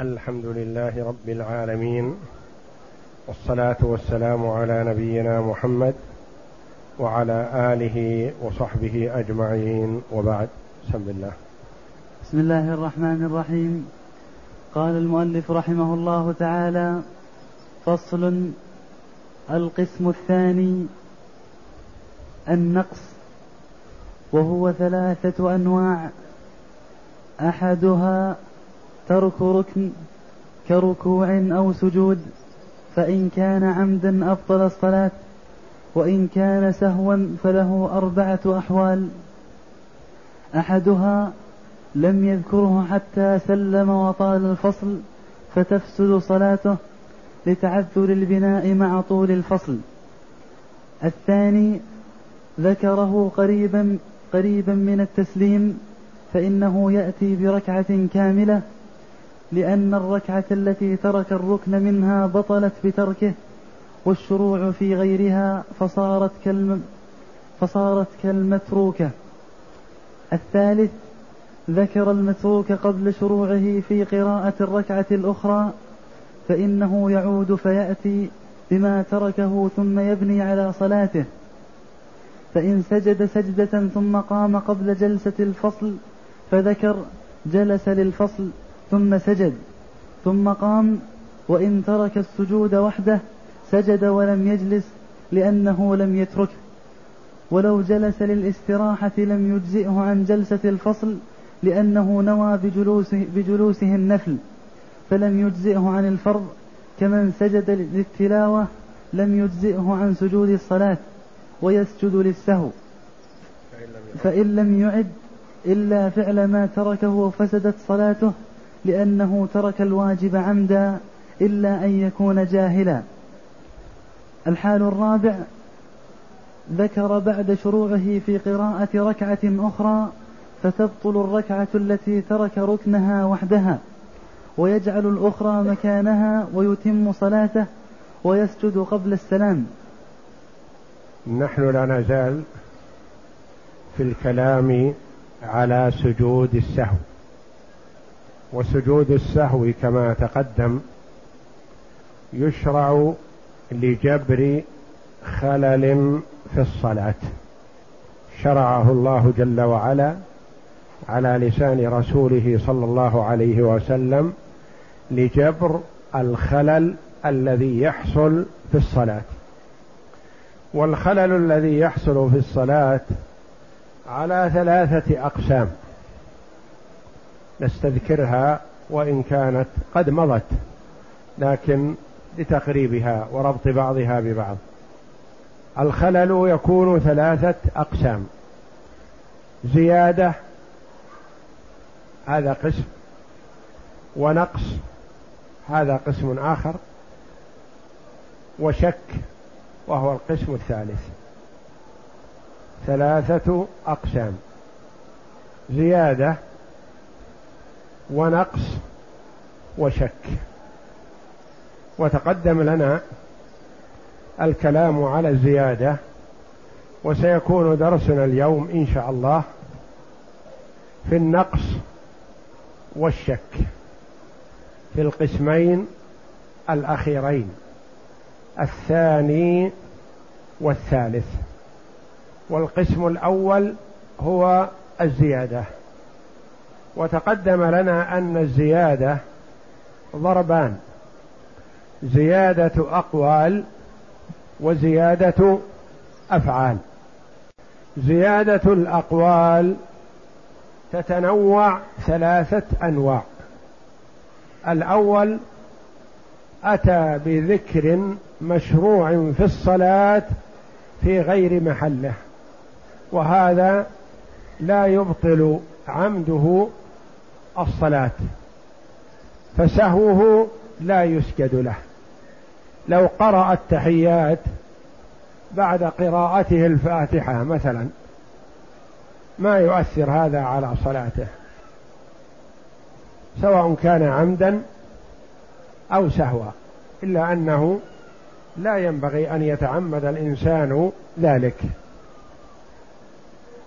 الحمد لله رب العالمين والصلاة والسلام على نبينا محمد وعلى آله وصحبه أجمعين وبعد. بسم الله. بسم الله الرحمن الرحيم. قال المؤلف رحمه الله تعالى فصل القسم الثاني النقص وهو ثلاثة أنواع أحدها ترك ركن كركوع أو سجود فإن كان عمدا أبطل الصلاة وإن كان سهوا فله أربعة أحوال. أحدها لم يذكره حتى سلم وطال الفصل فتفسد صلاته لتعذر البناء مع طول الفصل. الثاني ذكره قريبا قريبا من التسليم فإنه يأتي بركعة كاملة لأن الركعة التي ترك الركن منها بطلت بتركه والشروع في غيرها فصارت كالم فصارت كالمتروكة. الثالث ذكر المتروك قبل شروعه في قراءة الركعة الأخرى فإنه يعود فيأتي بما تركه ثم يبني على صلاته. فإن سجد سجدة ثم قام قبل جلسة الفصل فذكر جلس للفصل ثم سجد ثم قام وإن ترك السجود وحده سجد ولم يجلس لأنه لم يتركه. ولو جلس للاستراحة لم يجزئه عن جلسة الفصل لأنه نوى بجلوسه, بجلوسه النفل فلم يجزئه عن الفرض كمن سجد للتلاوة لم يجزئه عن سجود الصلاة ويسجد للسهو. فإن لم يعد إلا فعل ما تركه فسدت صلاته لأنه ترك الواجب عمدا إلا أن يكون جاهلا. الحال الرابع ذكر بعد شروعه في قراءة ركعة أخرى فتبطل الركعة التي ترك ركنها وحدها ويجعل الأخرى مكانها ويتم صلاته ويسجد قبل السلام. نحن لا نزال في الكلام على سجود السهو. وسجود السهو كما تقدم يشرع لجبر خلل في الصلاة. شرعه الله جل وعلا على لسان رسوله صلى الله عليه وسلم لجبر الخلل الذي يحصل في الصلاة. والخلل الذي يحصل في الصلاة على ثلاثة أقسام. نستذكرها وإن كانت قد مضت لكن لتقريبها وربط بعضها ببعض. الخلل يكون ثلاثة أقسام. زيادة هذا قسم ونقص هذا قسم آخر وشك وهو القسم الثالث. ثلاثة أقسام. زيادة ونقص وشك. وتقدم لنا الكلام على الزيادة وسيكون درسنا اليوم إن شاء الله في النقص والشك في القسمين الأخيرين الثاني والثالث. والقسم الأول هو الزيادة. وتقدم لنا أن الزيادة ضربان. زيادة أقوال وزيادة أفعال. زيادة الأقوال تتنوع ثلاثة أنواع. الأول أتى بذكر مشروع في الصلاة في غير محله وهذا لا يبطل عمده الصلاة. فسهوه لا يسجد له. لو قرأ التحيات بعد قراءته الفاتحة مثلا ما يؤثر هذا على صلاته. سواء كان عمدا أو سهوا إلا أنه لا ينبغي أن يتعمد الإنسان ذلك.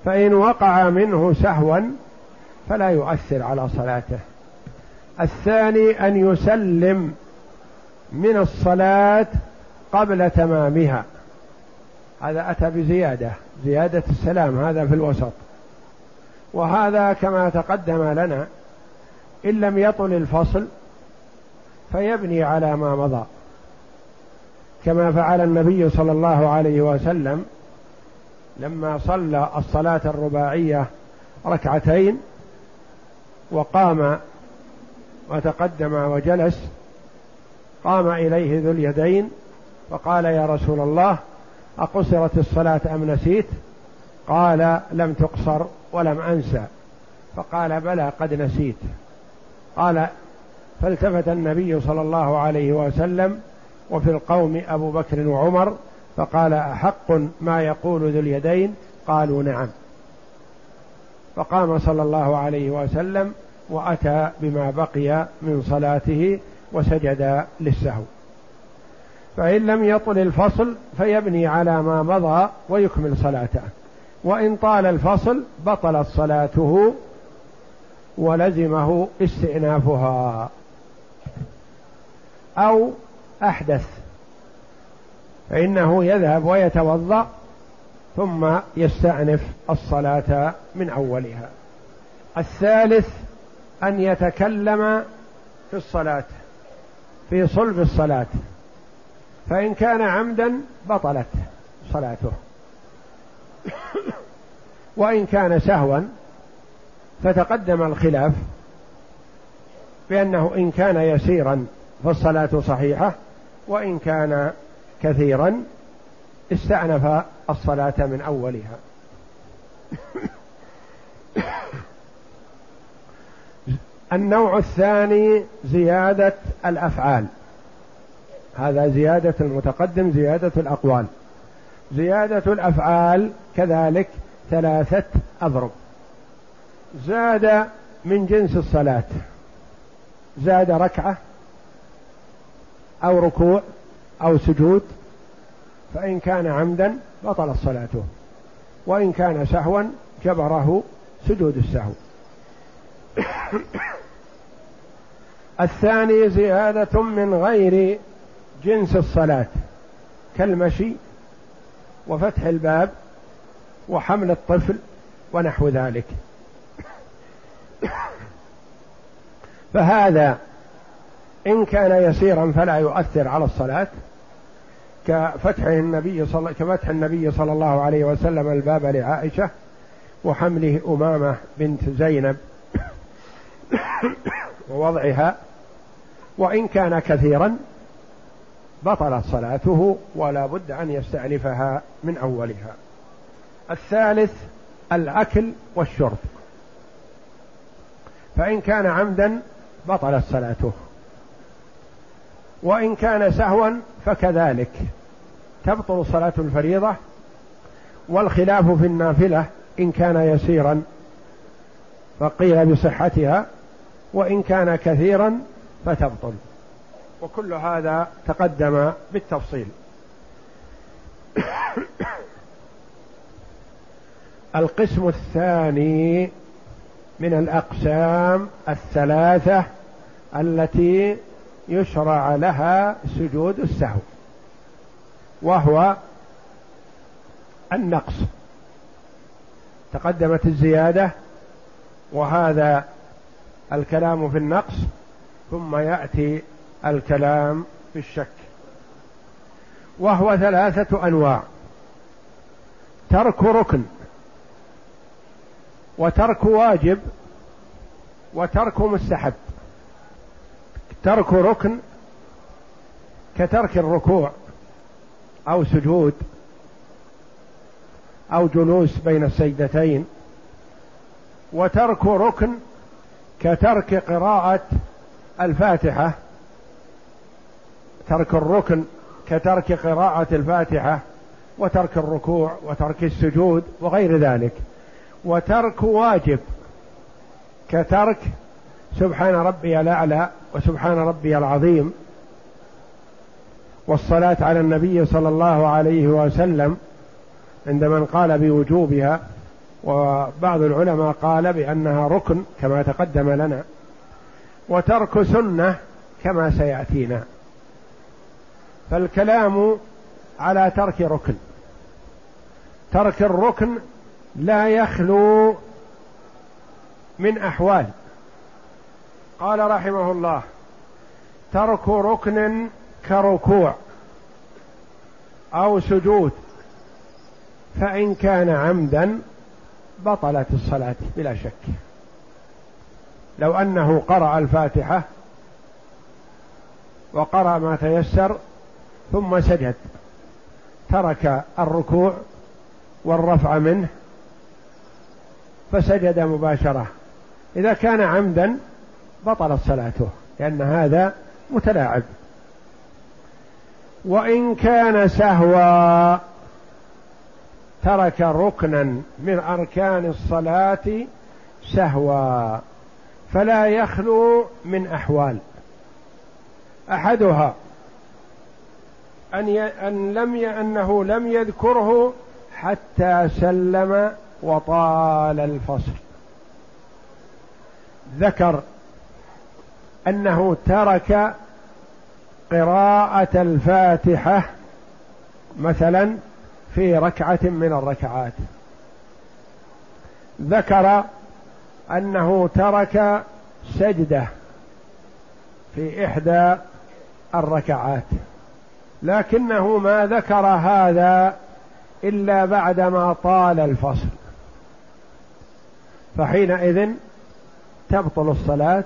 فإن وقع منه سهوا فلا يؤثر على صلاته. الثاني أن يسلم من الصلاة قبل تمامها. هذا أتى بزيادة زيادة السلام هذا في الوسط. وهذا كما تقدم لنا إن لم يطل الفصل فيبني على ما مضى. كما فعل النبي صلى الله عليه وسلم لما صلى الصلاة الرباعية ركعتين وقام وتقدم وجلس قام إليه ذو اليدين فقال يا رسول الله أقصرت الصلاة أم نسيت؟ قال لم تقصر ولم أنسى. فقال بلى قد نسيت. قال فالتفت النبي صلى الله عليه وسلم وفي القوم أبو بكر وعمر فقال أحق ما يقول ذو اليدين؟ قالوا نعم. فقام صلى الله عليه وسلم وأتى بما بقي من صلاته وسجد للسهو. فإن لم يطل الفصل فيبني على ما مضى ويكمل صلاته. وإن طال الفصل بطلت صلاته ولزمه استئنافها. أو أحدث. فإنه يذهب ويتوضأ ثم يستأنف الصلاة من أولها. الثالث أن يتكلم في الصلاة في صلب الصلاة فإن كان عمدا بطلت صلاته. وإن كان سهوا فتقدم الخلاف بأنه إن كان يسيرا فالصلاة صحيحة وإن كان كثيرا استأنف الصلاة من أولها. النوع الثاني زيادة الأفعال. هذا زيادة المتقدم زيادة الأقوال. زيادة الأفعال كذلك ثلاثة أضرب. زاد من جنس الصلاة. زاد ركعة أو ركوع أو سجود. فإن كان عمدا بطلت صلاته. وإن كان سهوا جبره سجود السهو. الثاني زيادة من غير جنس الصلاة كالمشي وفتح الباب وحمل الطفل ونحو ذلك. فهذا إن كان يسيرا فلا يؤثر على الصلاة. كفتح النبي صلى كفتح النبي صلى الله عليه وسلم الباب لعائشة وحمله أمامة بنت زينب ووضعها وإن كان كثيرا بطلت صلاته ولا بد أن يستأنفها من أولها. الثالث الأكل والشرب. فإن كان عمدا بطلت صلاته. وإن كان سهوا فكذلك. تبطل صلاة الفريضة والخلاف في النافلة إن كان يسيرا فقيل بصحتها وإن كان كثيرا فتبطل. وكل هذا تقدم بالتفصيل. القسم الثاني من الأقسام الثلاثة التي يشرع لها سجود السهو. وهو النقص. تقدمت الزيادة وهذا الكلام في النقص ثم يأتي الكلام في الشك. وهو ثلاثة أنواع. ترك ركن وترك واجب وترك مستحب. ترك ركن كترك الركوع. أو سجود أو جلوس بين السجدتين وترك ركن كترك قراءة الفاتحة ترك الركن كترك قراءة الفاتحة وترك الركوع وترك السجود وغير ذلك وترك واجب كترك سبحان ربي الأعلى وسبحان ربي العظيم والصلاة على النبي صلى الله عليه وسلم عند من قال بوجوبها وبعض العلماء قال بأنها ركن كما تقدم لنا وترك سنة كما سيأتينا. فالكلام على ترك ركن. ترك الركن لا يخلو من أحوال. قال رحمه الله ترك ركن كركوع أو سجود فإن كان عمدا بطلت الصلاة بلا شك. لو أنه قرأ الفاتحة وقرأ ما تيسر ثم سجد ترك الركوع والرفع منه فسجد مباشرة. إذا كان عمدا بطلت صلاته لأن هذا متلاعب. وإن كان سهوا ترك ركنا من أركان الصلاة سهوا فلا يخلو من أحوال. أحدها ي... أن لم ي... أنه لم يذكره حتى سلم وطال الفصل. ذكر أنه ترك قراءة الفاتحة مثلا في ركعة من الركعات. ذكر أنه ترك سجدة في إحدى الركعات لكنه ما ذكر هذا إلا بعدما طال الفصل. فحينئذ تبطل الصلاة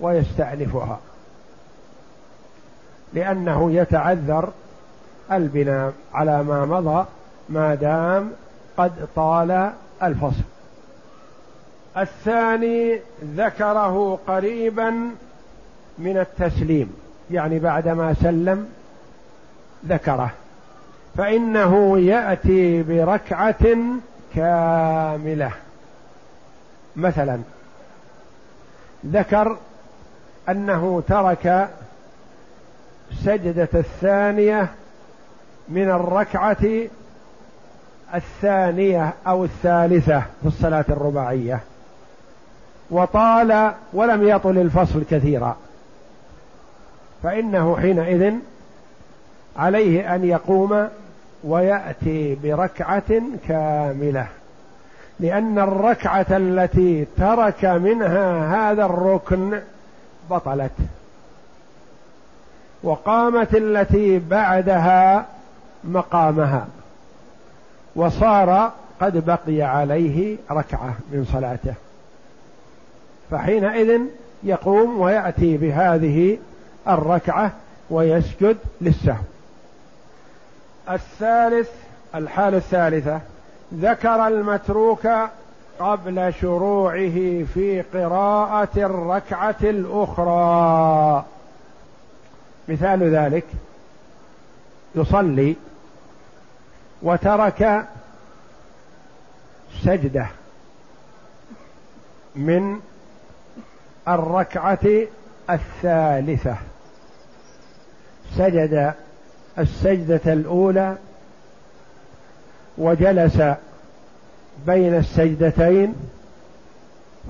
ويستأنفها. لأنه يتعذر البناء على ما مضى ما دام قد طال الفصل. الثاني ذكره قريبا من التسليم يعني بعدما سلم ذكره. فإنه يأتي بركعة كاملة. مثلا ذكر أنه ترك سجدة الثانية من الركعة الثانية أو الثالثة في الصلاة الرباعية. وطال ولم يطل الفصل كثيرا. فإنه حينئذ عليه أن يقوم ويأتي بركعة كاملة. لأن الركعة التي ترك منها هذا الركن بطلت. وقامت التي بعدها مقامها وصار قد بقي عليه ركعة من صلاته. فحينئذ يقوم ويأتي بهذه الركعة ويسجد للسهو. الثالث الحالة الثالثة ذكر المتروك قبل شروعه في قراءة الركعة الأخرى. مثال ذلك يصلي وترك سجدة من الركعة الثالثة. سجد السجدة الأولى وجلس بين السجدتين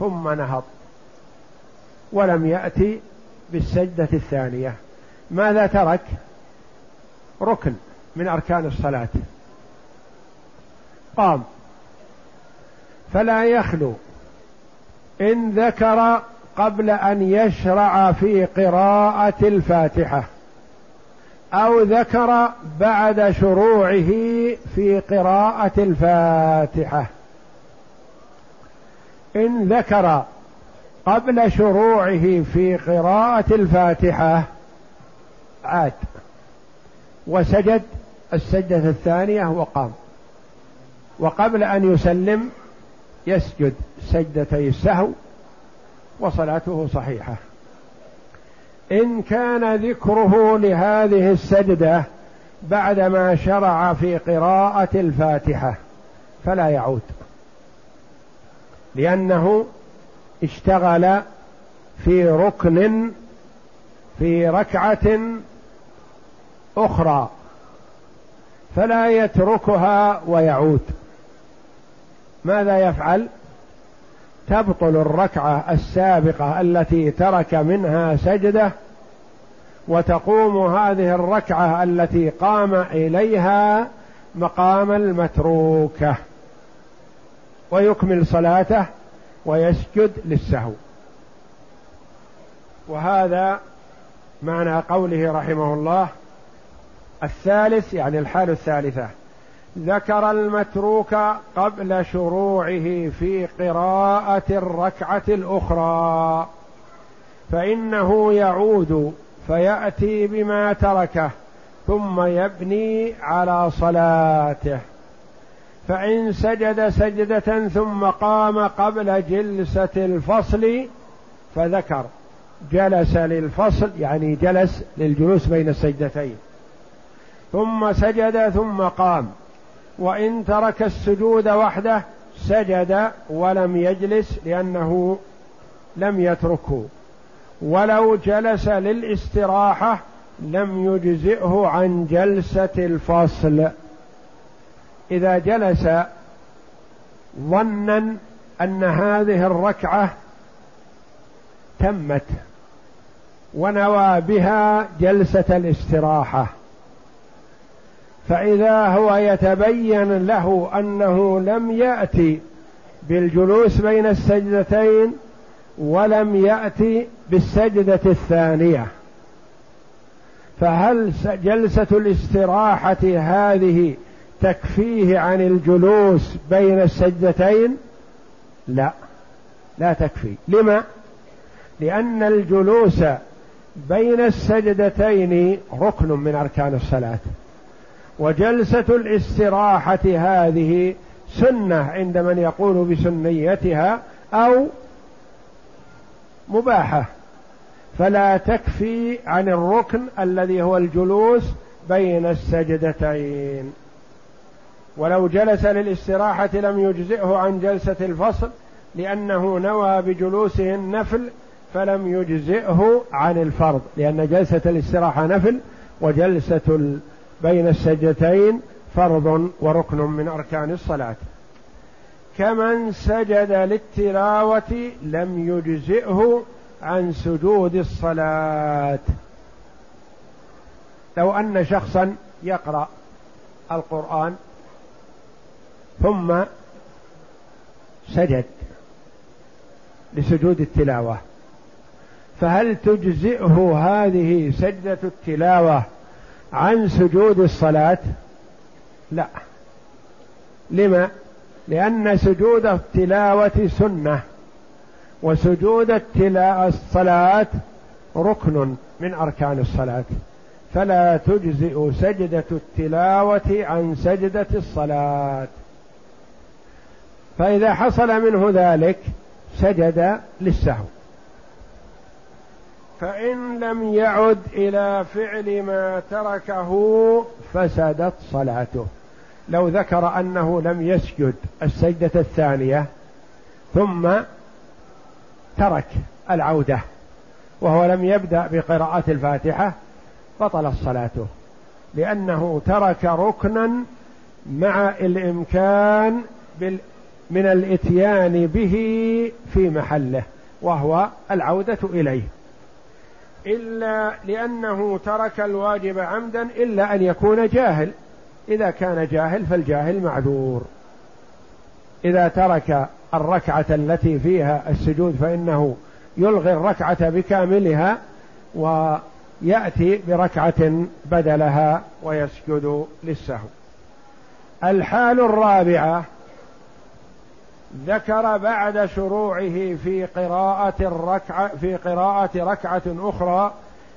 ثم نهض ولم يأتي بالسجدة الثانية. ماذا ترك؟ ركن من أركان الصلاة. قام. فلا يخلو. إن ذكر قبل أن يشرع في قراءة الفاتحة. أو ذكر بعد شروعه في قراءة الفاتحة. إن ذكر قبل شروعه في قراءة الفاتحة عاد. وسجد السجدة الثانية وقام وقبل أن يسلم يسجد سجدتي السهو وصلاته صحيحة. إن كان ذكره لهذه السجدة بعدما شرع في قراءة الفاتحة فلا يعود. لأنه اشتغل في ركن في ركعة أخرى فلا يتركها ويعود. ماذا يفعل؟ تبطل الركعة السابقة التي ترك منها سجدة وتقوم هذه الركعة التي قام إليها مقام المتروكة. ويكمل صلاته ويسجد للسهو. وهذا معنى قوله رحمه الله الثالث يعني الحال الثالثة. ذكر المتروك قبل شروعه في قراءة الركعة الأخرى. فإنه يعود فيأتي بما تركه ثم يبني على صلاته. فإن سجد سجدة ثم قام قبل جلسة الفصل فذكر. جلس للفصل يعني جلس للجلوس بين السجدتين. ثم سجد ثم قام. وإن ترك السجود وحده سجد ولم يجلس لأنه لم يتركه. ولو جلس للاستراحة لم يجزئه عن جلسة الفصل. إذا جلس ظنا أن هذه الركعة تمت ونوى بها جلسة الاستراحة. فإذا هو يتبين له أنه لم يأتي بالجلوس بين السجدتين ولم يأتي بالسجدة الثانية فهل جلسة الاستراحة هذه تكفيه عن الجلوس بين السجدتين؟ لا لا تكفي. لما؟ لأن الجلوس بين السجدتين ركن من أركان الصلاة. وجلسة الاستراحة هذه سنة عند من يقول بسنيتها أو مباحة. فلا تكفي عن الركن الذي هو الجلوس بين السجدتين. ولو جلس للاستراحة لم يجزئه عن جلسة الفصل لأنه نوى بجلوسه النفل فلم يجزئه عن الفرض لأن جلسة الاستراحة نفل وجلسة بين السجدتين فرض وركن من أركان الصلاة. كمن سجد للتلاوة لم يجزئه عن سجود الصلاة. لو أن شخصا يقرأ القرآن ثم سجد لسجود التلاوة فهل تجزئه هذه سجدة التلاوة عن سجود الصلاة؟ لا. لما؟ لأن سجود التلاوة سنة وسجود الصلاة ركن من أركان الصلاة. فلا تجزئ سجدة التلاوة عن سجدة الصلاة. فإذا حصل منه ذلك سجد للسهو. فإن لم يعد إلى فعل ما تركه فسدت صلاته. لو ذكر أنه لم يسجد السجدة الثانية ثم ترك العودة وهو لم يبدأ بقراءة الفاتحة بطلت صلاته. لأنه ترك ركنا مع الإمكان من الإتيان به في محله وهو العودة إليه. إلا لأنه ترك الواجب عمدا إلا أن يكون جاهل. إذا كان جاهل فالجاهل معذور. إذا ترك الركعة التي فيها السجود فإنه يلغي الركعة بكاملها ويأتي بركعة بدلها ويسجد للسهو. الحال الرابعة ذكر بعد شروعه في قراءة الركعة في قراءة ركعة أخرى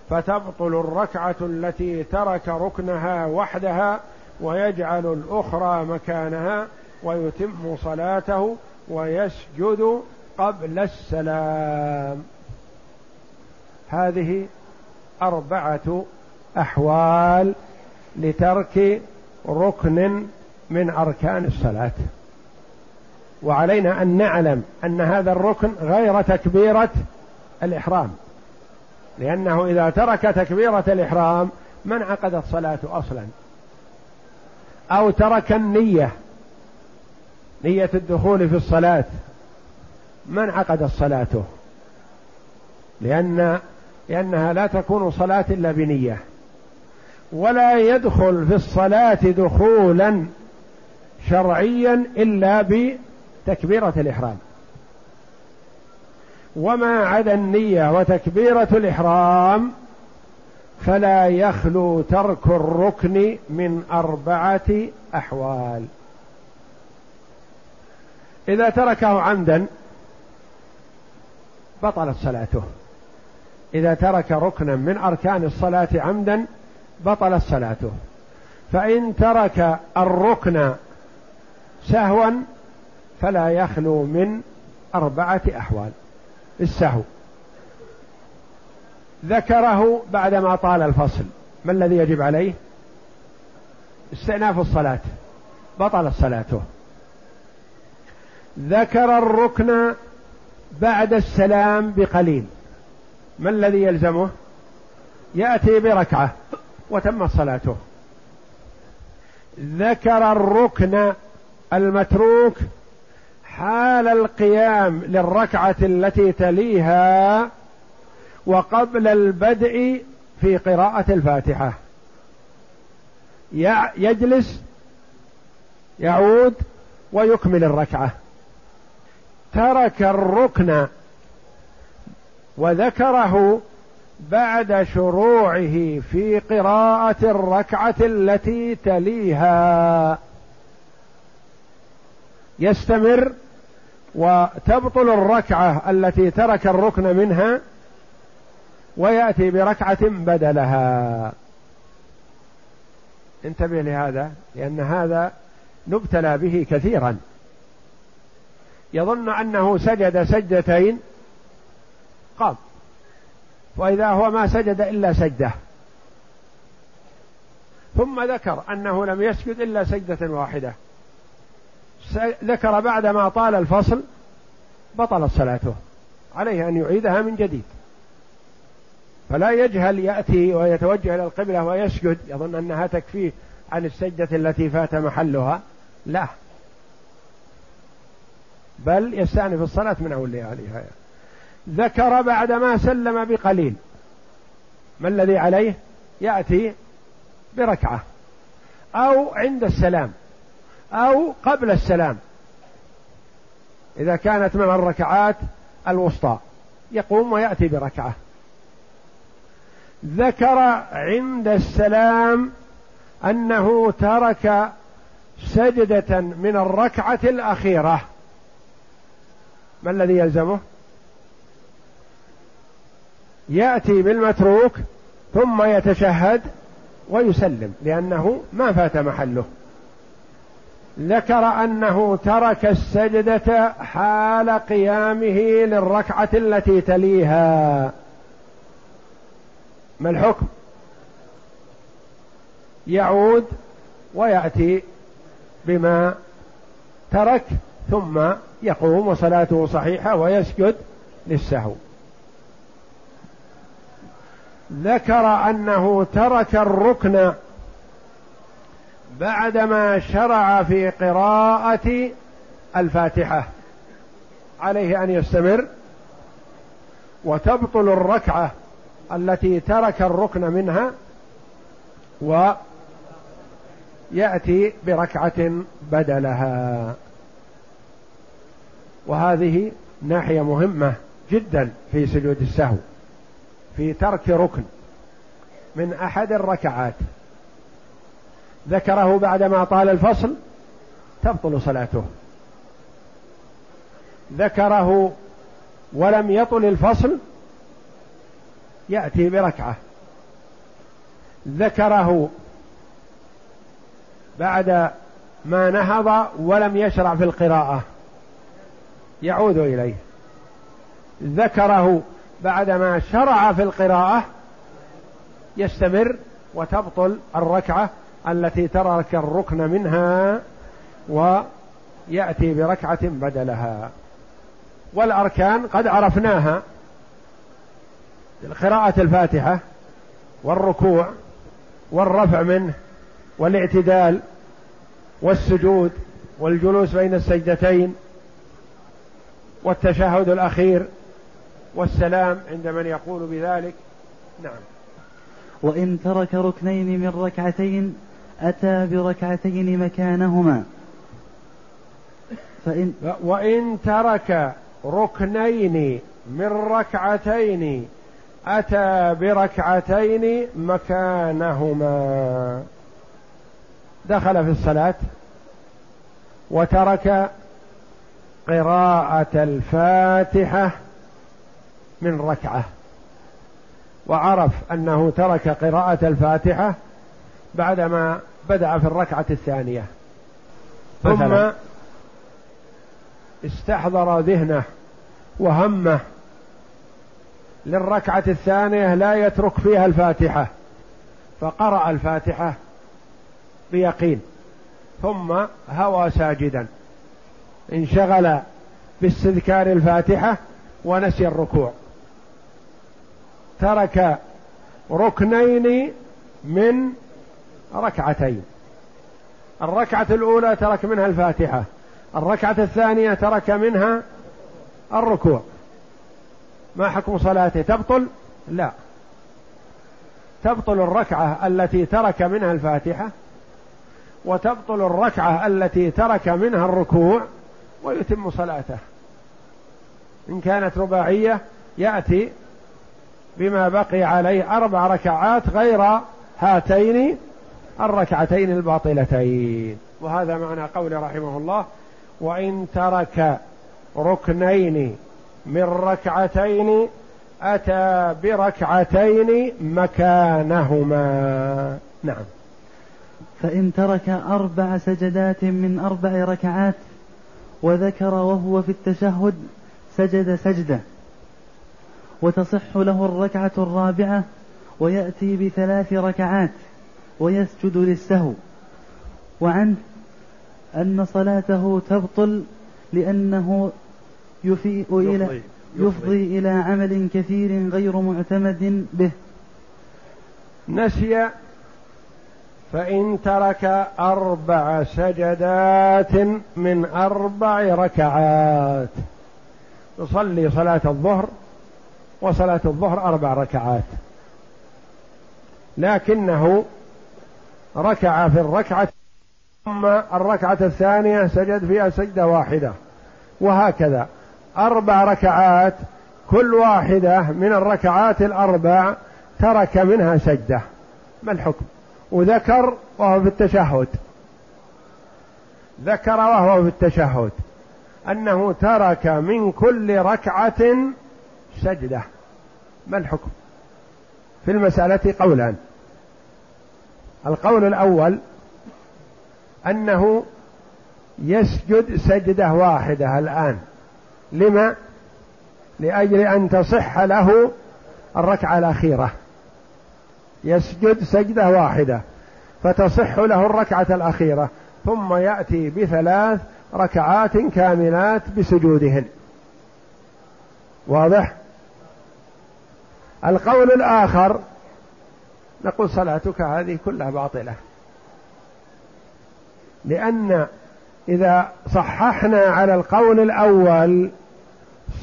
فتبطل الركعة التي ترك ركنها وحدها ويجعل الأخرى مكانها ويتم صلاته ويسجد قبل السلام. هذه أربعة أحوال لترك ركن من أركان الصلاة. وعلينا أن نعلم أن هذا الركن غير تكبيرة الإحرام. لأنه إذا ترك تكبيرة الإحرام ما انعقدت صلاته أصلا؟ أو ترك النية نية الدخول في الصلاة ما انعقدت صلاته؟ لأن لأنها لا تكون صلاة إلا بنية. ولا يدخل في الصلاة دخولا شرعيا إلا بتكبيرة الإحرام. وما عدا النية وتكبيرة الإحرام فلا يخلو ترك الركن من أربعة أحوال. إذا تركه عمدا بطلت صلاته. إذا ترك ركنا من أركان الصلاة عمدا بطلت صلاته. فإن ترك الركن سهوا فلا يخلو من أربعة أحوال. السهو. ذكره بعدما طال الفصل. ما الذي يجب عليه؟ استئناف الصلاة. بطلت صلاته. ذكر الركن بعد السلام بقليل. ما الذي يلزمه؟ يأتي بركعة وتمت صلاته. ذكر الركن المتروك حال القيام للركعة التي تليها وقبل البدء في قراءة الفاتحة. يجلس يعود ويكمل الركعة. ترك الركن وذكره بعد شروعه في قراءة الركعة التي تليها. يستمر وتبطل الركعة التي ترك الركن منها ويأتي بركعة بدلها. انتبه لهذا لأن هذا نبتلى به كثيرا. يظن أنه سجد سجدتين قام وإذا هو ما سجد إلا سجدة. ثم ذكر أنه لم يسجد إلا سجدة واحدة. ذكر بعد ما طال الفصل بطلت صلاته. عليه أن يعيدها من جديد. فلا يجهل يأتي ويتوجه إلى القبلة ويسجد. يظن أنها تكفيه عن السجدة التي فات محلها. لا. بل يستأنف الصلاة من أول لياليها. ذكر بعد ما سلم بقليل. ما الذي عليه؟ يأتي بركعة. أو عند السلام. أو قبل السلام. إذا كانت من الركعات الوسطى يقوم ويأتي بركعة. ذكر عند السلام أنه ترك سجدة من الركعة الأخيرة. ما الذي يلزمه؟ يأتي بالمتروك ثم يتشهد ويسلم لأنه ما فات محله. ذكر أنه ترك السجدة حال قيامه للركعة التي تليها. ما الحكم؟ يعود ويأتي بما ترك ثم يقوم وصلاته صحيحة ويسجد للسهو. ذكر أنه ترك الركن بعدما شرع في قراءة الفاتحة. عليه أن يستمر. وتبطل الركعة التي ترك الركن منها ويأتي بركعة بدلها. وهذه ناحية مهمة جدا في سجود السهو في ترك ركن من أحد الركعات. ذكره بعدما طال الفصل تبطل صلاته. ذكره ولم يطل الفصل يأتي بركعة. ذكره بعد ما نهض ولم يشرع في القراءة. يعود إليه. ذكره بعدما شرع في القراءة يستمر وتبطل الركعة التي ترك الركن منها ويأتي بركعة بدلها. والأركان قد عرفناها قراءه الفاتحة والركوع والرفع منه والاعتدال والسجود والجلوس بين السجدتين والتشهد الأخير والسلام عند من يقول بذلك. نعم. وإن ترك ركنين من ركعتين أتى بركعتين مكانهما. فإن وإن ترك ركنين من ركعتين أتى بركعتين مكانهما. دخل في الصلاة وترك قراءة الفاتحة من ركعة. وعرف أنه ترك قراءة الفاتحة بعدما بدأ في الركعة الثانية. ثم استحضر ذهنه وهمه للركعة الثانية لا يترك فيها الفاتحة فقرأ الفاتحة بيقين ثم هوى ساجدا. انشغل باستذكار الفاتحة ونسي الركوع. ترك ركنين من ركعتين. الركعة الأولى ترك منها الفاتحة. الركعة الثانية ترك منها الركوع. ما حكم صلاته؟ تبطل؟ لا. تبطل الركعة التي ترك منها الفاتحة وتبطل الركعة التي ترك منها الركوع ويتم صلاته. إن كانت رباعية يأتي بما بقي عليه أربع ركعات غير هاتين الركعتين الباطلتين. وهذا معنى قول رحمه الله وإن ترك ركنين من ركعتين أتى بركعتين مكانهما. نعم. فإن ترك أربع سجدات من أربع ركعات وذكر وهو في التشهد سجد سجدة. وتصح له الركعة الرابعة ويأتي بثلاث ركعات. ويسجد للسهو وعنه أن صلاته تبطل لأنه يفيء إلى يفضي, يفضي إلى عمل كثير غير معتمد به. نسي فإن ترك أربع سجدات من أربع ركعات. يصلي صلاة الظهر وصلاة الظهر أربع ركعات. لكنه ركع في الركعة ثم الركعة الثانية سجد فيها سجدة واحدة. وهكذا. أربع ركعات كل واحدة من الركعات الأربع ترك منها سجدة. ما الحكم؟ وذكر وهو في التشهد. ذكر وهو في التشهد. أنه ترك من كل ركعة سجدة. ما الحكم؟ في المسألة قولان. القول الأول أنه يسجد سجدة واحدة الآن. لما؟ لأجل أن تصح له الركعة الأخيرة. يسجد سجدة واحدة فتصح له الركعة الأخيرة ثم يأتي بثلاث ركعات كاملات بسجودهن. واضح؟ القول الآخر نقول صلاتك هذه كلها باطلة. لأن إذا صححنا على القول الأول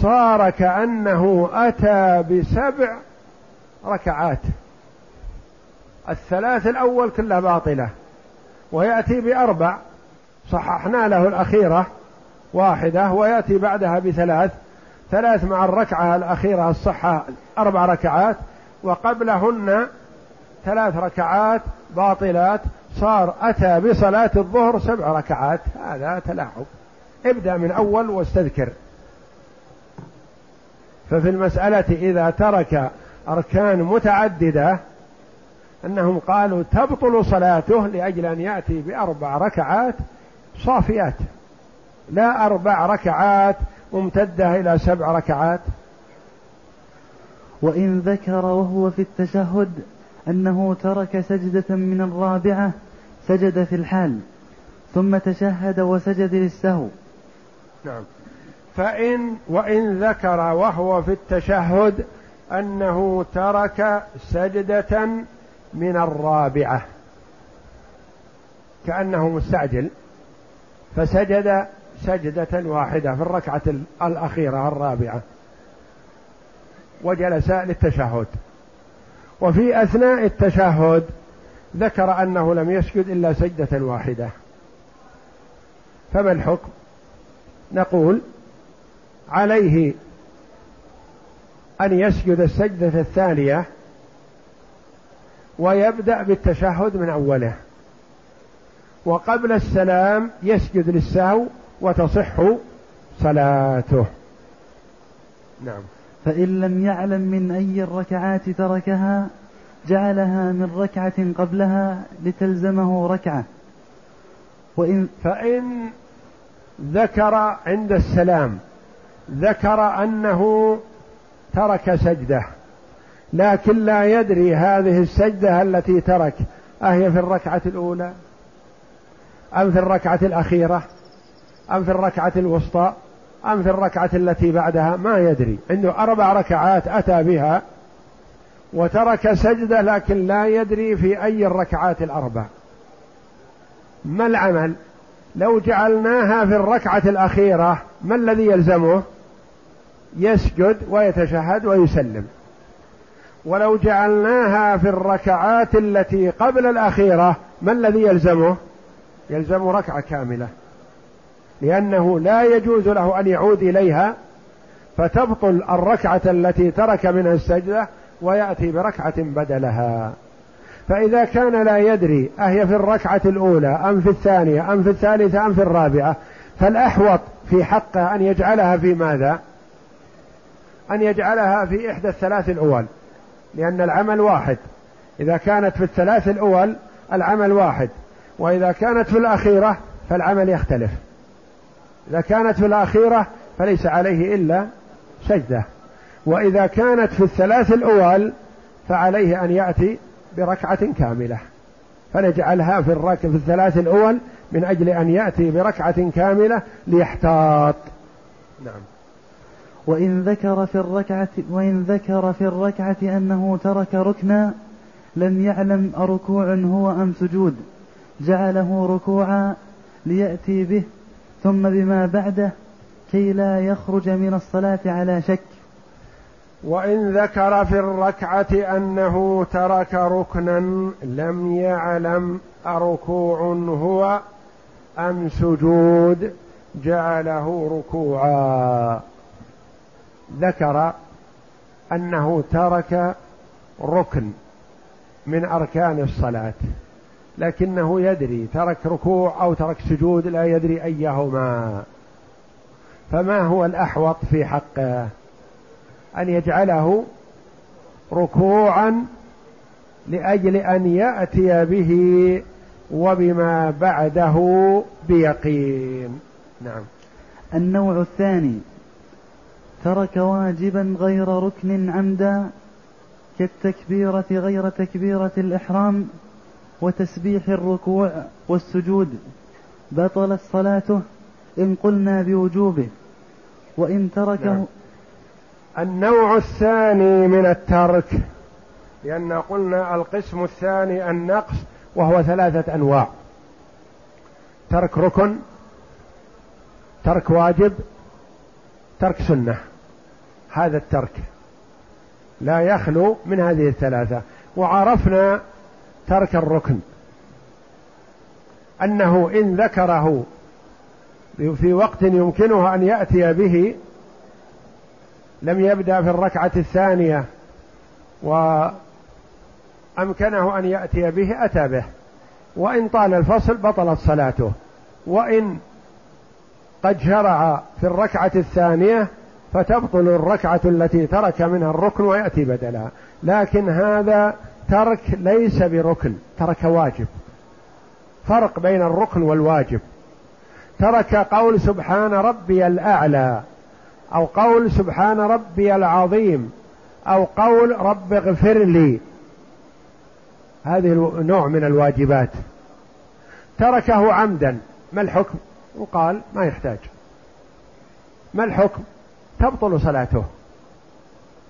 صار كأنه أتى بسبع ركعات. الثلاث الأول كلها باطلة. ويأتي بأربع. صححنا له الأخيرة واحدة ويأتي بعدها بثلاث. ثلاث مع الركعة الأخيرة الصحة أربع ركعات. وقبلهن ثلاث ركعات باطلات صار أتى بصلاة الظهر سبع ركعات. هذا تلاعب. ابدأ من أول واستذكر. ففي المسألة إذا ترك أركان متعددة أنهم قالوا تبطل صلاته لأجل أن يأتي بأربع ركعات صافيات. لا أربع ركعات ممتدة إلى سبع ركعات. وإن ذكر وهو في التشهد أنه ترك سجدة من الرابعة سجد في الحال ثم تشهد وسجد للسهو. نعم. فإن وإن ذكر وهو في التشهد أنه ترك سجدة من الرابعة كأنه مستعجل فسجد سجدة واحدة في الركعة الأخيرة الرابعة وجلس للتشهد. وفي أثناء التشهد ذكر أنه لم يسجد إلا سجدة واحدة. فما الحكم؟ نقول عليه أن يسجد السجدة الثانية ويبدأ بالتشهد من أوله وقبل السلام يسجد للسهو وتصح صلاته. نعم. فإن لم يعلم من أي الركعات تركها جعلها من ركعة قبلها لتلزمه ركعة. وإن فإن ذكر عند السلام ذكر أنه ترك سجدة لكن لا يدري هذه السجدة التي ترك أهي في الركعة الأولى؟ أم في الركعة الأخيرة؟ أم في الركعة الوسطى؟ أم في الركعة التي بعدها؟ ما يدري. عنده أربع ركعات أتى بها وترك سجدة لكن لا يدري في أي الركعات الأربع. ما العمل؟ لو جعلناها في الركعة الأخيرة ما الذي يلزمه؟ يسجد ويتشهد ويسلم. ولو جعلناها في الركعات التي قبل الأخيرة ما الذي يلزمه؟ يلزم ركعة كاملة. لأنه لا يجوز له أن يعود إليها فتبطل الركعة التي ترك منها السجدة ويأتي بركعة بدلها. فإذا كان لا يدري أهي في الركعة الأولى أم في الثانية أم في الثالثة أم في الرابعة فالأحوط في حقه أن يجعلها في ماذا؟ أن يجعلها في إحدى الثلاث الأول لأن العمل واحد. إذا كانت في الثلاث الأول العمل واحد وإذا كانت في الأخيرة فالعمل يختلف. إذا كانت في الأخيرة فليس عليه إلا سجدة. وإذا كانت في الثلاث الأول فعليه أن يأتي بركعة كاملة. فنجعلها في الركعة في الثلاث الأول من أجل أن يأتي بركعة كاملة ليحتاط. نعم. وإن ذكر في الركعة وإن ذكر في الركعة أنه ترك ركنا لم يعلم أركوع هو أم سجود. جعله ركوعا ليأتي به ثم بما بعده كي لا يخرج من الصلاة على شك. وإن ذكر في الركعة أنه ترك ركنا لم يعلم أركوع هو أم سجود جعله ركوعا. ذكر أنه ترك ركن من أركان الصلاة. لكنه يدري ترك ركوع أو ترك سجود لا يدري أيهما. فما هو الأحوط في حقه؟ أن يجعله ركوعا لأجل أن يأتي به وبما بعده بيقين. نعم. النوع الثاني ترك واجبا غير ركن عمدا كالتكبيرة غير تكبيرة الإحرام وتسبيح الركوع والسجود بطلت صلاته إن قلنا بوجوبه وإن تركه نعم. النوع الثاني من الترك لأن قلنا القسم الثاني النقص وهو ثلاثة أنواع. ترك ركن ترك واجب ترك سنة. هذا الترك لا يخلو من هذه الثلاثة. وعرفنا ترك الركن. أنه إن ذكره في وقت يمكنه أن يأتي به لم يبدأ في الركعة الثانية وأمكنه أن يأتي به أتى به. وإن طال الفصل بطلت صلاته. وإن قد شرع في الركعة الثانية فتبطل الركعة التي ترك منها الركن ويأتي بدلها لكن هذا ترك ليس بركن ترك واجب. فرق بين الركن والواجب. ترك قول سبحان ربي الأعلى أو قول سبحان ربي العظيم أو قول رب اغفر لي. هذه نوع من الواجبات. تركه عمدا ما الحكم؟ وقال ما يحتاج. ما الحكم؟ تبطل صلاته.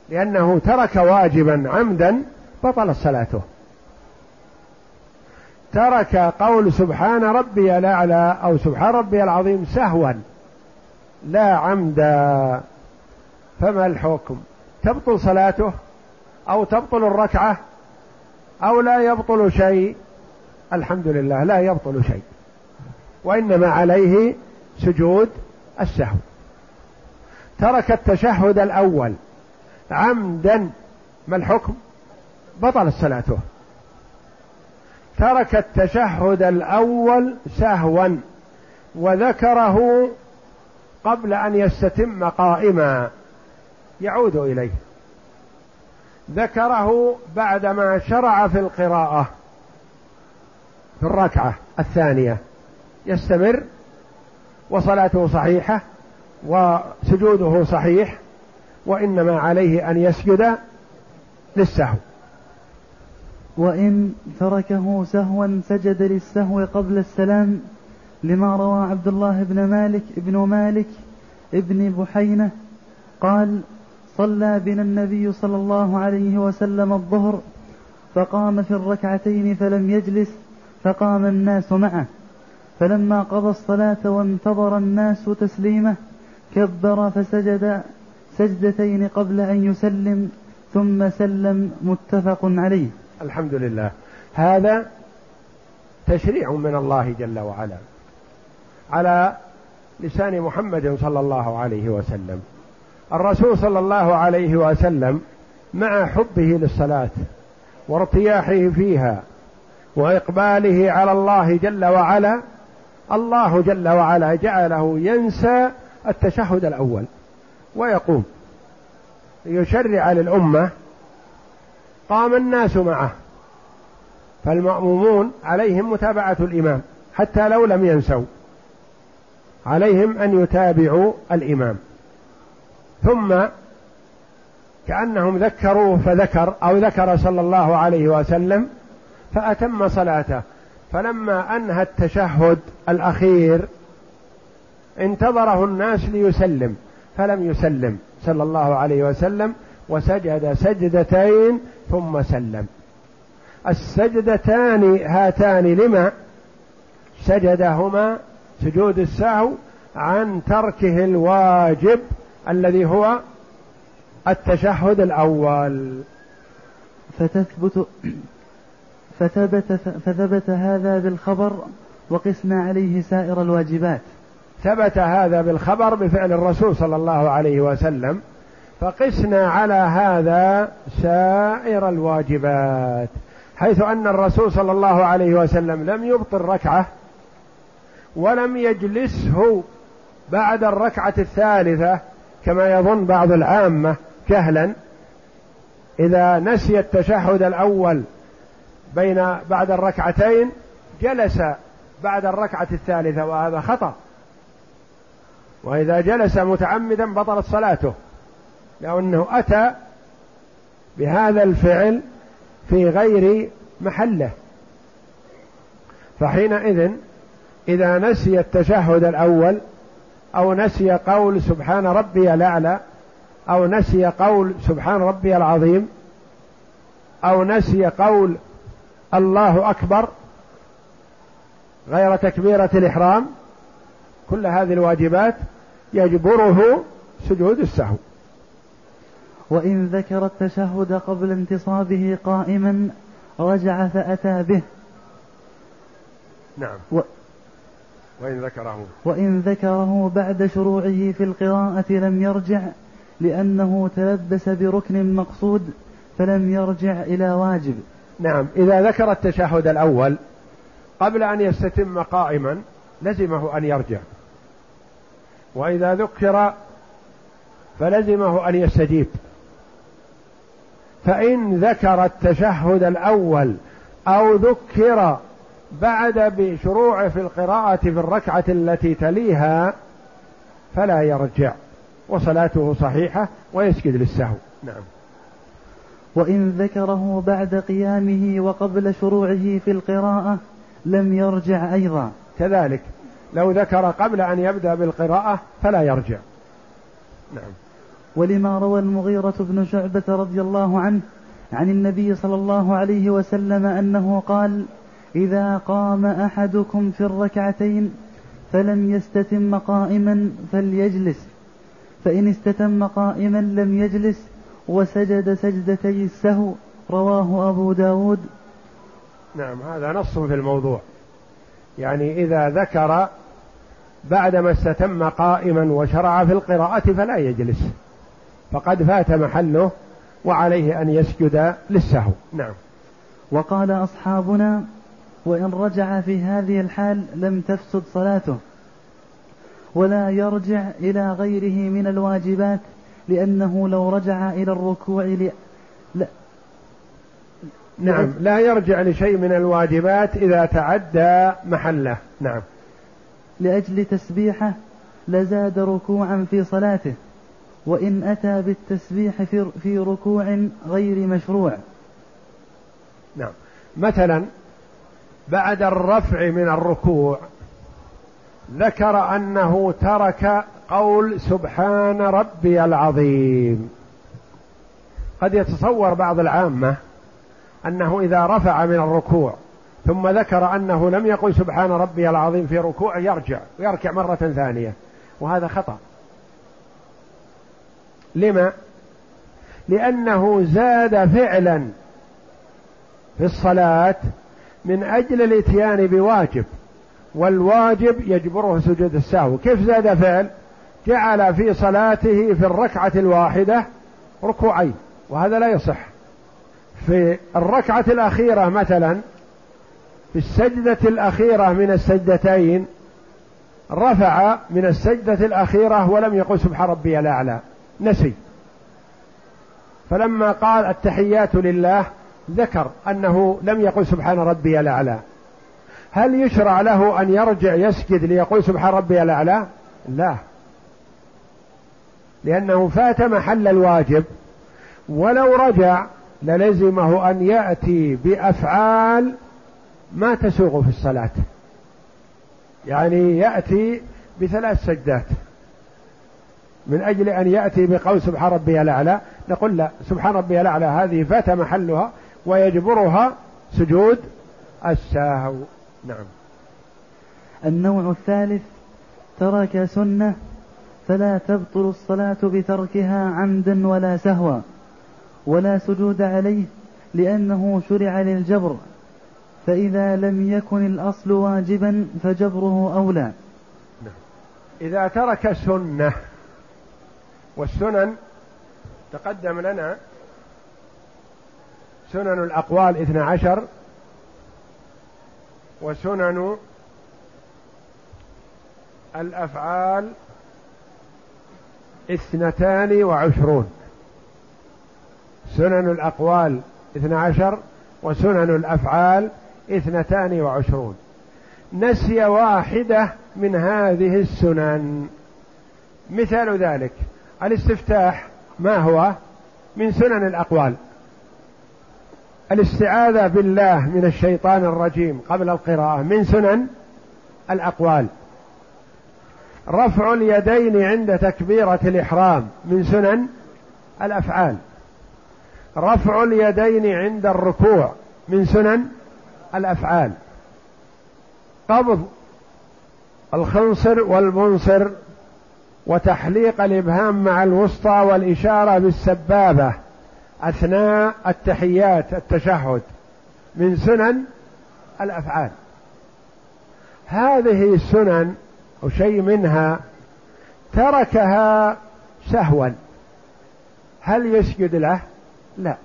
لأنه ترك واجبا عمدا بطلت صلاته. ترك قول سبحان ربي الأعلى أو سبحان ربي العظيم سهوا لا عمدا فما الحكم؟ تبطل صلاته أو تبطل الركعة أو لا يبطل شيء. الحمد لله لا يبطل شيء. وإنما عليه سجود السهو. ترك التشهد الأول عمدا. ما الحكم؟ بطلت صلاته. ترك التشهد الأول سهوا وذكره قبل أن يستتم قائما. يعود إليه. ذكره بعدما شرع في القراءة. في الركعة الثانية. يستمر وصلاته صحيحة وسجوده صحيح وإنما عليه أن يسجد للسهو. وإن تركه سهوا سجد للسهو قبل السلام لما روى عبد الله بن مالك ابن مالك ابن بحينة قال صلى بنا النبي صلى الله عليه وسلم الظهر فقام في الركعتين فلم يجلس فقام الناس معه. فلما قضى الصلاة وانتظر الناس تسليمه كبر فسجد سجدتين قبل أن يسلم ثم سلم متفق عليه. الحمد لله. هذا تشريع من الله جل وعلا على لسان محمد صلى الله عليه وسلم. الرسول صلى الله عليه وسلم مع حبه للصلاة وارتياحه فيها وإقباله على الله جل وعلا الله جل وعلا جعله ينسى التشهد الأول ويقوم. ليشرع للأمة قام الناس معه. فالمأمومون عليهم متابعة الإمام حتى لو لم ينسوا. عليهم أن يتابعوا الإمام. ثم كأنهم ذكروه فذكر أو ذكر صلى الله عليه وسلم فأتم صلاته. فلما أنهى التشهد الأخير انتظره الناس ليسلم. فلم يسلم صلى الله عليه وسلم وسجد سجدتين ثم سلم. السجدتان هاتان لما؟ سجدهما سجود السهو عن تركه الواجب الذي هو التشهد الأول. فتثبت فثبت فثبت هذا بالخبر وقسنا عليه سائر الواجبات. ثبت هذا بالخبر بفعل الرسول صلى الله عليه وسلم. فقسنا على هذا سائر الواجبات حيث أن الرسول صلى الله عليه وسلم لم يبطل ركعة ولم يجلسه بعد الركعة الثالثة كما يظن بعض العامة جهلا إذا نسي التشهد الأول بين بعد الركعتين جلس بعد الركعة الثالثة وهذا خطأ. وإذا جلس متعمدا بطلت صلاته. لأنه أتى بهذا الفعل في غير محله. فحينئذ إذا نسي التشهد الأول أو نسي قول سبحان ربي الأعلى أو نسي قول سبحان ربي العظيم أو نسي قول الله أكبر غير تكبيرة الإحرام كل هذه الواجبات يجبره سجود السهو. وإن ذكر التشهد قبل انتصابه قائما رجع فأتى به. نعم. و وإن ذكره. وإن ذكره بعد شروعه في القراءة لم يرجع لأنه تلبس بركن مقصود فلم يرجع إلى واجب. نعم. إذا ذكر التشهد الأول قبل أن يستتم قائما لزمه أن يرجع. وإذا ذكر فلزمه أن يستجيب. فإن ذكر التشهد الأول أو ذكر بعد بشروعه في القراءة في الركعة التي تليها فلا يرجع وصلاته صحيحة ويسجد للسهو. نعم. وإن ذكره بعد قيامه وقبل شروعه في القراءة لم يرجع أيضا. كذلك لو ذكر قبل أن يبدأ بالقراءة فلا يرجع. نعم. ولما روى المغيرة بن شعبة رضي الله عنه عن النبي صلى الله عليه وسلم أنه قال إذا قام أحدكم في الركعتين فلم يستتم قائما فليجلس. فإن استتم قائما لم يجلس وسجد سجدتي السهو. رواه أبو داود. نعم هذا نص في الموضوع. يعني إذا ذكر بعدما استتم قائما وشرع في القراءة فلا يجلس. فقد فات محله وعليه أن يسجد للسهو. نعم. وقال أصحابنا وإن رجع في هذه الحال لم تفسد صلاته. ولا يرجع إلى غيره من الواجبات لأنه لو رجع إلى الركوع ل... لا نعم. لا يرجع لشيء من الواجبات إذا تعدى محله. نعم. لأجل تسبيحه لزاد ركوعا في صلاته. وإن أتى بالتسبيح في, ركوع غير مشروع. نعم. مثلا بعد الرفع من الركوع ذكر أنه ترك قول سبحان ربي العظيم. قد يتصور بعض العامة أنه إذا رفع من الركوع ثم ذكر أنه لم يقل سبحان ربي العظيم في ركوع يرجع ويركع مرة ثانية وهذا خطأ. لما؟ لأنه زاد فعلا في الصلاة من أجل الإتيان بواجب والواجب يجبره سجود السهو. كيف زاد فعل؟ جعل في صلاته في الركعة الواحدة ركوعين وهذا لا يصح. في الركعة الأخيرة مثلا في السجدة الأخيرة من السجدتين رفع من السجدة الأخيرة ولم يقل سبحان ربي الأعلى. نسي. فلما قال التحيات لله ذكر أنه لم يقل سبحان ربي الأعلى. هل يشرع له أن يرجع يسجد ليقول سبحان ربي الأعلى؟ لا. لأنه فات محل الواجب. ولو رجع للزمه أن يأتي بأفعال ما تسوغ في الصلاة. يعني يأتي بثلاث سجدات. من أجل أن يأتي بقول سبحان ربي الأعلى. نقول لا سبحان ربي الأعلى هذه فات محلها ويجبرها سجود السهو نعم. النوع الثالث ترك سنة فلا تبطل الصلاة بتركها عمدا ولا سهوا ولا سجود عليه لأنه شرع للجبر فإذا لم يكن الأصل واجبا فجبره أولى. نعم. إذا ترك سنة والسنن تقدم لنا سنن الأقوال اثنى عشر وسنن الأفعال اثنتان وعشرون. سنن الأقوال اثنى عشر وسنن الأفعال اثنتان وعشرون. نسي واحدة من هذه السنن. مثال ذلك. الاستفتاح ما هو؟ من سنن الأقوال. الاستعاذة بالله من الشيطان الرجيم قبل القراءة من سنن الأقوال. رفع اليدين عند تكبيرة الإحرام من سنن الأفعال. رفع اليدين عند الركوع من سنن الأفعال. قبض الخنصر والمنصر وتحليق الإبهام مع الوسطى والإشارة بالسبابة أثناء التحيات التشهد من سنن الأفعال. هذه السنن أو شيء منها تركها سهوا. هل يسجد له؟ لا.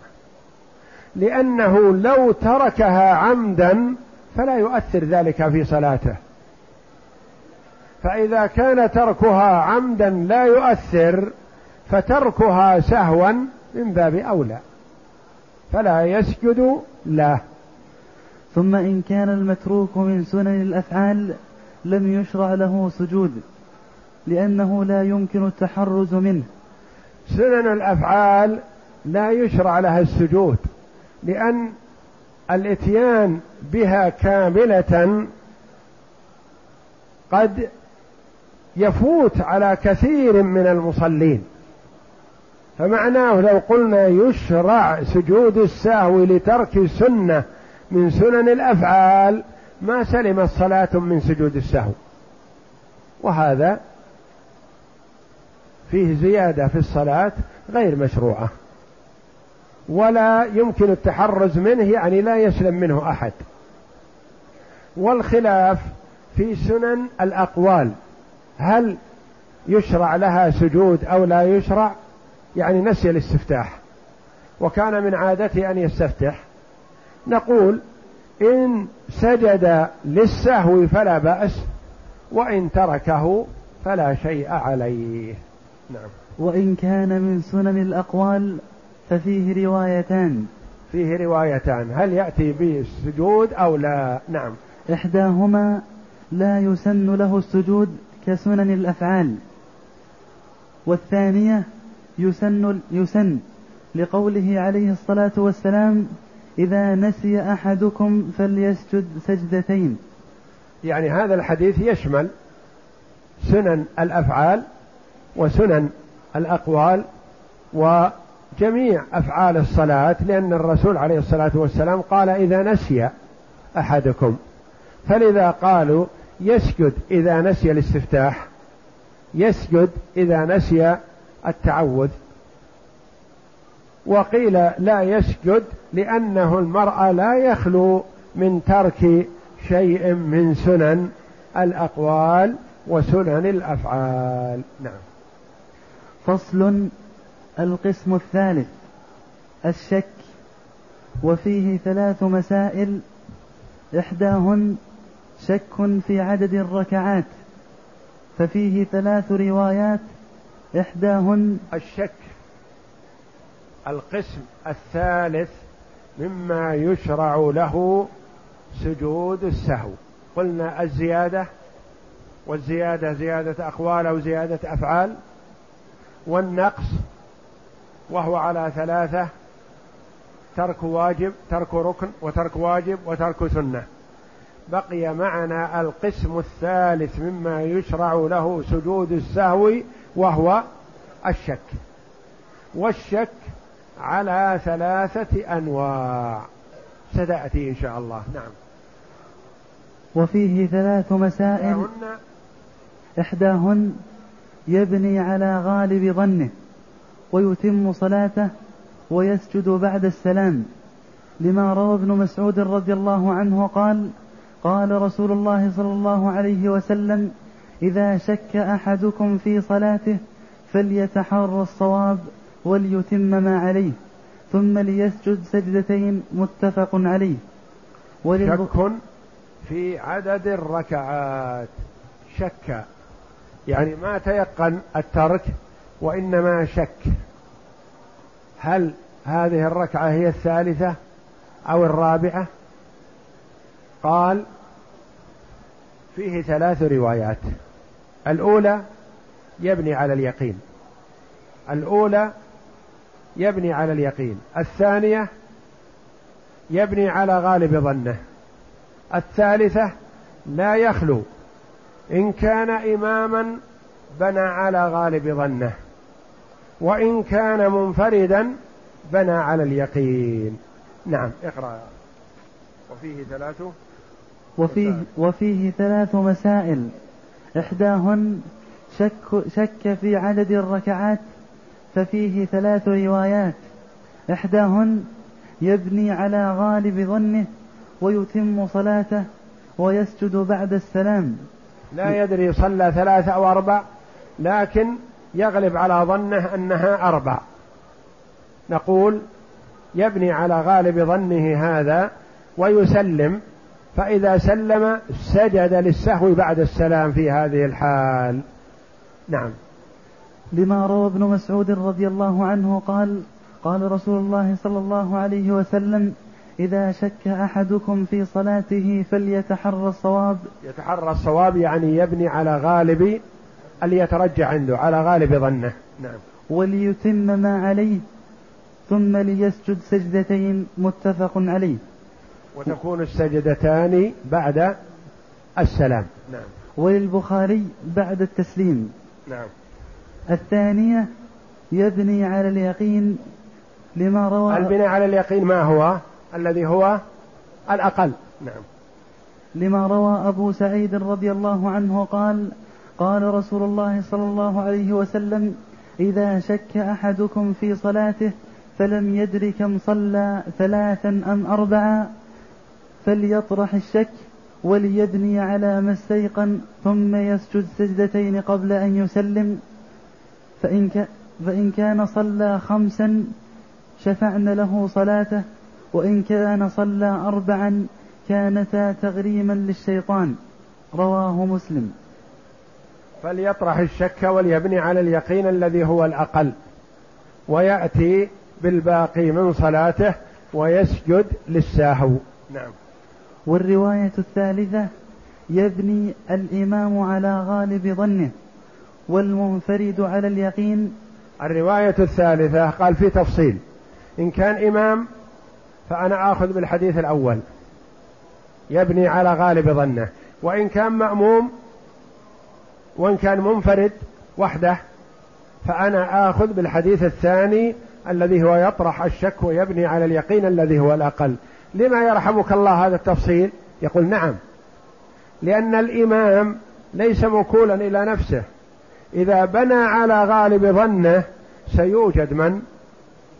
لأنه لو تركها عمدا فلا يؤثر ذلك في صلاته. فإذا كان تركها عمدا لا يؤثر فتركها سهوا من باب أولى فلا يسجد له. ثم إن كان المتروك من سنن الأفعال لم يشرع له سجود لأنه لا يمكن التحرز منه. سنن الأفعال لا يشرع لها السجود لأن الإتيان بها كاملة قد يفوت على كثير من المصلين. فمعناه لو قلنا يشرع سجود السهو لترك سنه من سنن الأفعال ما سلمت صلاه من سجود السهو. وهذا فيه زيادة في الصلاة غير مشروعة. ولا يمكن التحرز منه يعني لا يسلم منه أحد. والخلاف في سنن الأقوال. هل يشرع لها سجود أو لا يشرع؟ يعني نسي الاستفتاح. وكان من عادته أن يستفتح. نقول إن سجد للسهو فلا بأس وإن تركه فلا شيء عليه. نعم. وإن كان من سنن الأقوال ففيه روايتان. فيه روايتان. هل يأتي به السجود أو لا؟ نعم. إحداهما لا يسن له السجود كسنن الأفعال. والثانية يسن يسن لقوله عليه الصلاة والسلام إذا نسي أحدكم فليسجد سجدتين. يعني هذا الحديث يشمل سنن الأفعال وسنن الأقوال وجميع أفعال الصلاة لأن الرسول عليه الصلاة والسلام قال إذا نسي أحدكم. فلذا قالوا يسجد إذا نسي الاستفتاح يسجد إذا نسي التعوذ. وقيل لا يسجد لأنه المرأة لا يخلو من ترك شيء من سنن الأقوال وسنن الأفعال. نعم. فصل القسم الثالث الشك. وفيه ثلاث مسائل إحداهن شك في عدد الركعات ففيه ثلاث روايات إحداهن الشك القسم الثالث مما يشرع له سجود السهو. قلنا الزيادة والزيادة زيادة أقوال أو زيادة أفعال والنقص وهو على ثلاثة ترك واجب ترك ركن وترك واجب وترك سنة. بقي معنا القسم الثالث مما يشرع له سجود السهو وهو الشك. والشك على ثلاثة أنواع. ستأتي إن شاء الله. نعم. وفيه ثلاث مسائل إحداهن يبني على غالب ظنه ويتم صلاته ويسجد بعد السلام. لما روى ابن مسعود رضي الله عنه قال قال رسول الله صلى الله عليه وسلم إذا شك أحدكم في صلاته فليتحرى الصواب وليتم ما عليه ثم ليسجد سجدتين متفق عليه. شك في عدد الركعات. شك. يعني ما تيقن الترك وإنما شك. هل هذه الركعة هي الثالثة أو الرابعة؟ قال فيه ثلاث روايات. الأولى يبني على اليقين. الأولى يبني على اليقين. الثانية يبني على غالب ظنه. الثالثة لا يخلو. إن كان إماما بنى على غالب ظنه. وإن كان منفردا بنى على اليقين. نعم. اقرأ. وفيه ثلاث وفيه, وفيه ثلاث مسائل. إحداهن شك, شك في عدد الركعات ففيه ثلاث روايات. إحداهن يبني على غالب ظنه ويتم صلاته ويسجد بعد السلام. لا يدري صلى ثلاثة أو أربع لكن يغلب على ظنه أنها أربع. نقول يبني على غالب ظنه هذا ويسلم فإذا سلم سجد للسهو بعد السلام في هذه الحال. نعم. لما روى ابن مسعود رضي الله عنه قال قال رسول الله صلى الله عليه وسلم إذا شك أحدكم في صلاته فليتحرى الصواب. يتحرى الصواب يعني يبني على غالب اللي يترجع عنده على غالب ظنه. نعم. وليتم ما عليه ثم ليسجد سجدتين متفق عليه. وتكون السجدتان بعد السلام. نعم. وللبخاري بعد التسليم. نعم. الثانية يبني على اليقين لما روى البناء على اليقين ما هو؟ الذي هو الأقل. نعم. لما روى أبو سعيد رضي الله عنه قال قال رسول الله صلى الله عليه وسلم إذا شك أحدكم في صلاته فلم يدر كم صلى ثلاثا أم أربعا فليطرح الشك وليبني على ما استيقن ثم يسجد سجدتين قبل أن يسلم. فإن, ك فإن كان صلى خمسا شفعن له صلاته وإن كان صلى أربعا كانتا تغريما للشيطان. رواه مسلم. فليطرح الشك وليبني على اليقين الذي هو الأقل ويأتي بالباقي من صلاته ويسجد للساهو. نعم. والرواية الثالثة يبني الإمام على غالب ظنه والمنفرد على اليقين. الرواية الثالثة قال في تفصيل إن كان إمام فأنا آخذ بالحديث الأول يبني على غالب ظنه وإن كان مأموم وإن كان منفرد وحده فأنا آخذ بالحديث الثاني الذي هو يطرح الشك ويبني على اليقين الذي هو الأقل. لما يرحمك الله هذا التفصيل؟ يقول نعم. لأن الإمام ليس موكولا إلى نفسه. إذا بنى على غالب ظنه سيوجد من؟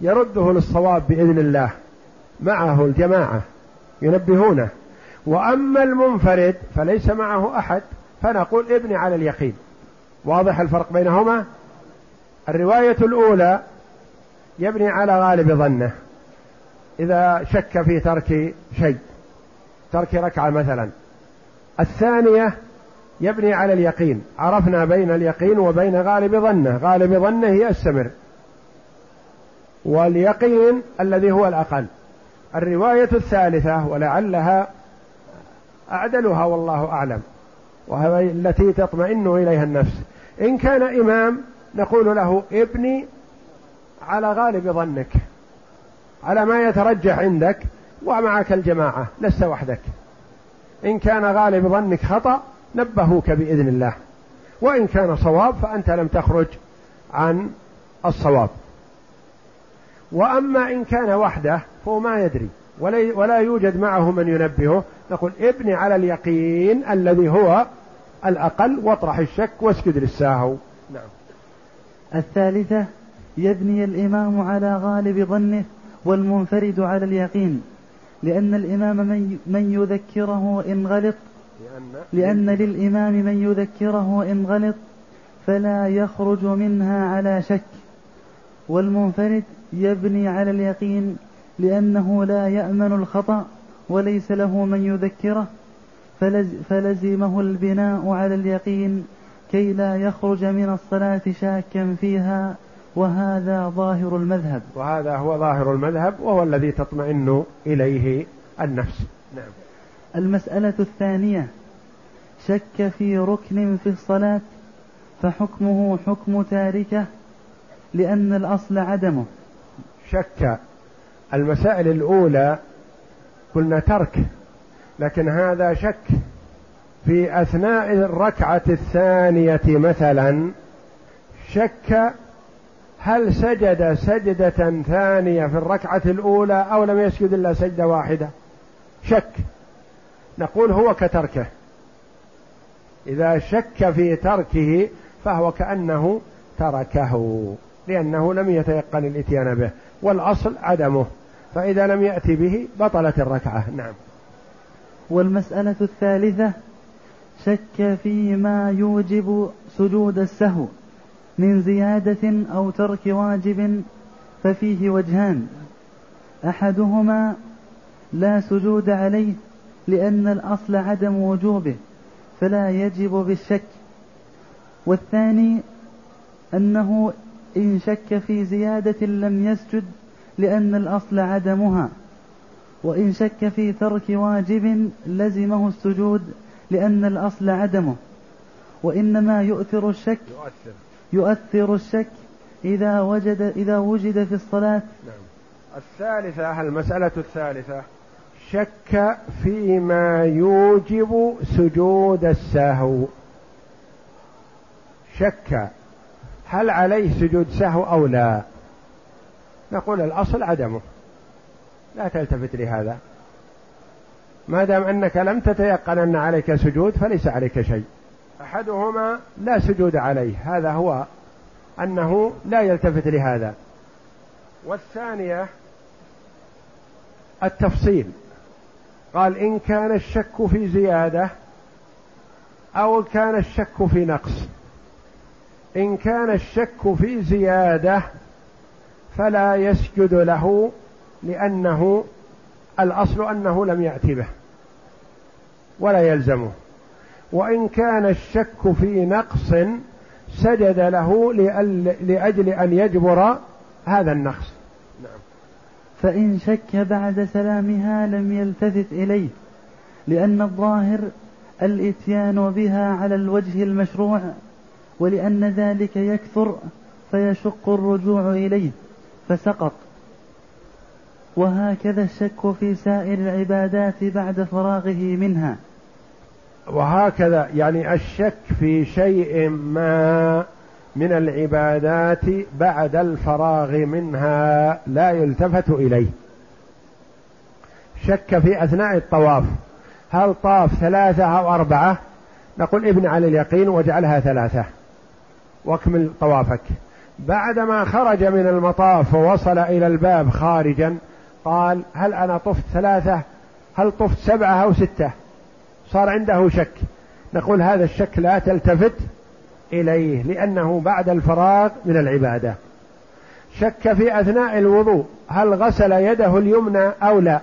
يرده للصواب بإذن الله. معه الجماعة. ينبهونه. وأما المنفرد فليس معه أحد. فنقول ابني على اليقين. واضح الفرق بينهما؟ الرواية الأولى يبني على غالب ظنه. إذا شك في ترك شيء ترك ركعة مثلا. الثانية يبني على اليقين. عرفنا بين اليقين وبين غالب ظنه. غالب ظنه يستمر واليقين الذي هو الأقل. الرواية الثالثة ولعلها أعدلها والله أعلم. وهي التي تطمئن إليها النفس. إن كان إمام نقول له ابني على غالب ظنك. على ما يترجح عندك ومعك الجماعة لست وحدك. إن كان غالب ظنك خطأ نبهوك بإذن الله. وإن كان صواب فأنت لم تخرج عن الصواب. وأما إن كان وحده فهو ما يدري. ولا, يوجد معه من ينبهه. نقول ابني على اليقين الذي هو الأقل واطرح الشك واسجد للساهو. نعم. الثالثة يبني الإمام على غالب ظنه. والمنفرد على اليقين لأن الإمام من, من يذكره إن غلط لأن, للإمام من يذكره إن غلط فلا يخرج منها على شك. والمنفرد يبني على اليقين لأنه لا يأمن الخطأ وليس له من يذكره فلز فلزمه البناء على اليقين كي لا يخرج من الصلاة شاكا فيها. وهذا ظاهر المذهب. وهذا هو ظاهر المذهب وهو الذي تطمئن إليه النفس. نعم. المسألة الثانية شك في ركن في الصلاة فحكمه حكم تاركة لأن الأصل عدمه. شك. المسائل الأولى قلنا ترك لكن هذا شك في أثناء الركعة الثانية مثلا شك هل سجد سجدة ثانية في الركعة الأولى أو لم يسجد إلا سجدة واحدة؟ شك. نقول هو كتركه. إذا شك في تركه فهو كأنه تركه لأنه لم يتيقن الإتيان به والأصل عدمه. فإذا لم يأتي به بطلت الركعة. نعم. والمسألة الثالثة شك فيما يوجب سجود السهو. من زيادة أو ترك واجب ففيه وجهان. أحدهما لا سجود عليه لأن الأصل عدم وجوبه فلا يجب بالشك. والثاني أنه إن شك في زيادة لم يسجد لأن الأصل عدمها. وإن شك في ترك واجب لزمه السجود لأن الأصل عدمه. وإنما يؤثر الشك يؤثر, يؤثر الشك إذا وجد إذا وجد في الصلاة. نعم. الثالثة المسألة الثالثة شك فيما يوجب سجود السهو. شك. هل عليه سجود سهو أو لا؟ نقول الأصل عدمه. لا تلتفت لهذا. ما دام أنك لم تتيقن أن عليك سجود فليس عليك شيء. أحدهما لا سجود عليه هذا هو أنه لا يلتفت لهذا. والثانية التفصيل. قال إن كان الشك في زيادة أو كان الشك في نقص. إن كان الشك في زيادة فلا يسجد له لأنه الأصل أنه لم يات به ولا يلزمه. وإن كان الشك في نقص سجد له لاجل أن يجبر هذا النقص. نعم. فإن شك بعد سلامها لم يلتفت إليه لأن الظاهر الإتيان بها على الوجه المشروع ولأن ذلك يكثر فيشق الرجوع إليه فسقط. وهكذا الشك في سائر العبادات بعد فراغه منها. وهكذا يعني الشك في شيء ما من العبادات بعد الفراغ منها لا يلتفت إليه. شك في أثناء الطواف. هل طاف ثلاثة أو أربعة؟ نقول ابن على اليقين واجعلها ثلاثة. واكمل طوافك. بعدما خرج من المطاف ووصل إلى الباب خارجا قال هل أنا طفت ثلاثة؟ هل طفت سبعة أو ستة؟ صار عنده شك. نقول هذا الشك لا تلتفت إليه لأنه بعد الفراغ من العبادة. شك في أثناء الوضوء هل غسل يده اليمنى أو لا؟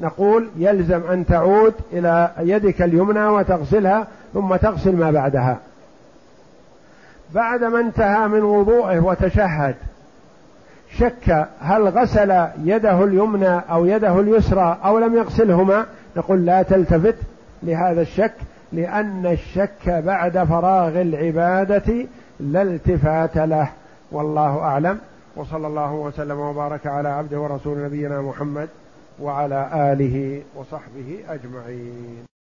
نقول يلزم أن تعود إلى يدك اليمنى وتغسلها ثم تغسل ما بعدها. بعدما انتهى من وضوءه وتشهد شك هل غسل يده اليمنى أو يده اليسرى أو لم يغسلهما؟ نقول لا تلتفت لهذا الشك لأن الشك بعد فراغ العبادة لا التفات له. والله أعلم. وصلى الله وسلم وبارك على عبده ورسول نبينا محمد وعلى آله وصحبه أجمعين.